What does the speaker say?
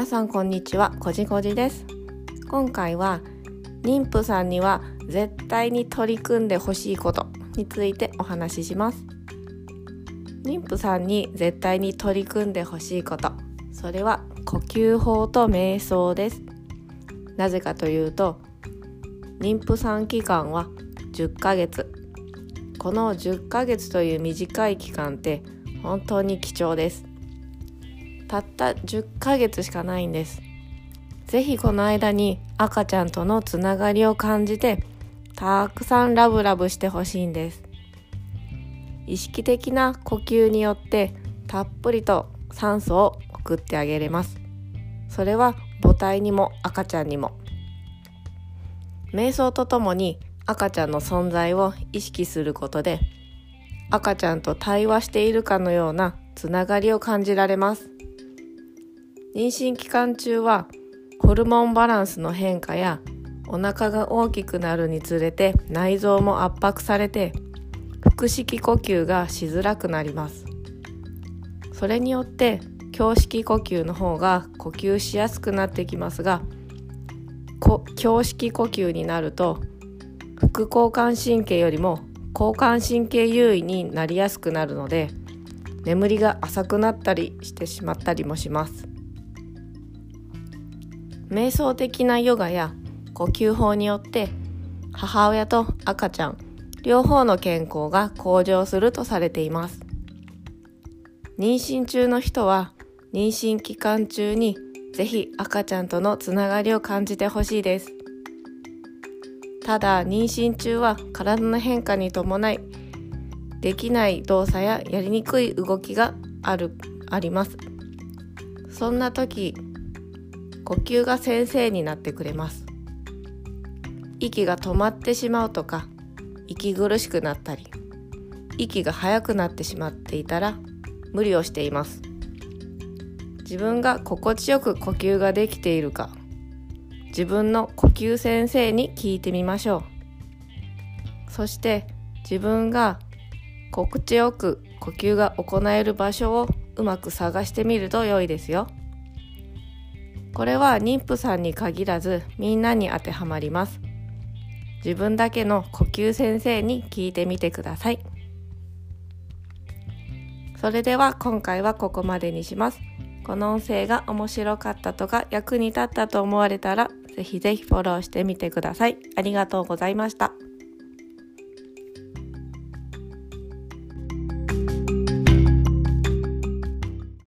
皆さんこんにちは。こじこじです。今回は妊婦さんには絶対に取り組んでほしいことについてお話しします。妊婦さんに絶対に取り組んでほしいこと。それは呼吸法と瞑想です。なぜかというと妊婦さん期間は10ヶ月。この10ヶ月という短い期間って本当に貴重です。たった10ヶ月しかないんです。ぜひこの間に赤ちゃんとのつながりを感じてたくさんラブラブしてほしいんです。意識的な呼吸によってたっぷりと酸素を送ってあげれます。それは母体にも赤ちゃんにも。瞑想とともに赤ちゃんの存在を意識することで赤ちゃんと対話しているかのようなつながりを感じられます。妊娠期間中はホルモンバランスの変化やお腹が大きくなるにつれて内臓も圧迫されて腹式呼吸がしづらくなります。それによって胸式呼吸の方が呼吸しやすくなってきますが胸式呼吸になると副交感神経よりも交感神経優位になりやすくなるので眠りが浅くなったりしてしまったりもします。瞑想的なヨガや呼吸法によって母親と赤ちゃん両方の健康が向上するとされています。妊娠中の人は妊娠期間中にぜひ赤ちゃんとのつながりを感じてほしいです。ただ妊娠中は体の変化に伴いできない動作ややりにくい動きがあるあります。そんな時呼吸が先生になってくれます。息が止まってしまうとか息苦しくなったり息が速くなってしまっていたら無理をしています。自分が心地よく呼吸ができているか自分の呼吸先生に聞いてみましょう。そして自分が心地よく呼吸が行える場所をうまく探してみると良いですよ。これは妊婦さんに限らずみんなに当てはまります。自分だけの呼吸先生に聞いてみてください。それでは今回はここまでにします。この音声が面白かったとか役に立ったと思われたらぜひぜひフォローしてみてください。ありがとうございました。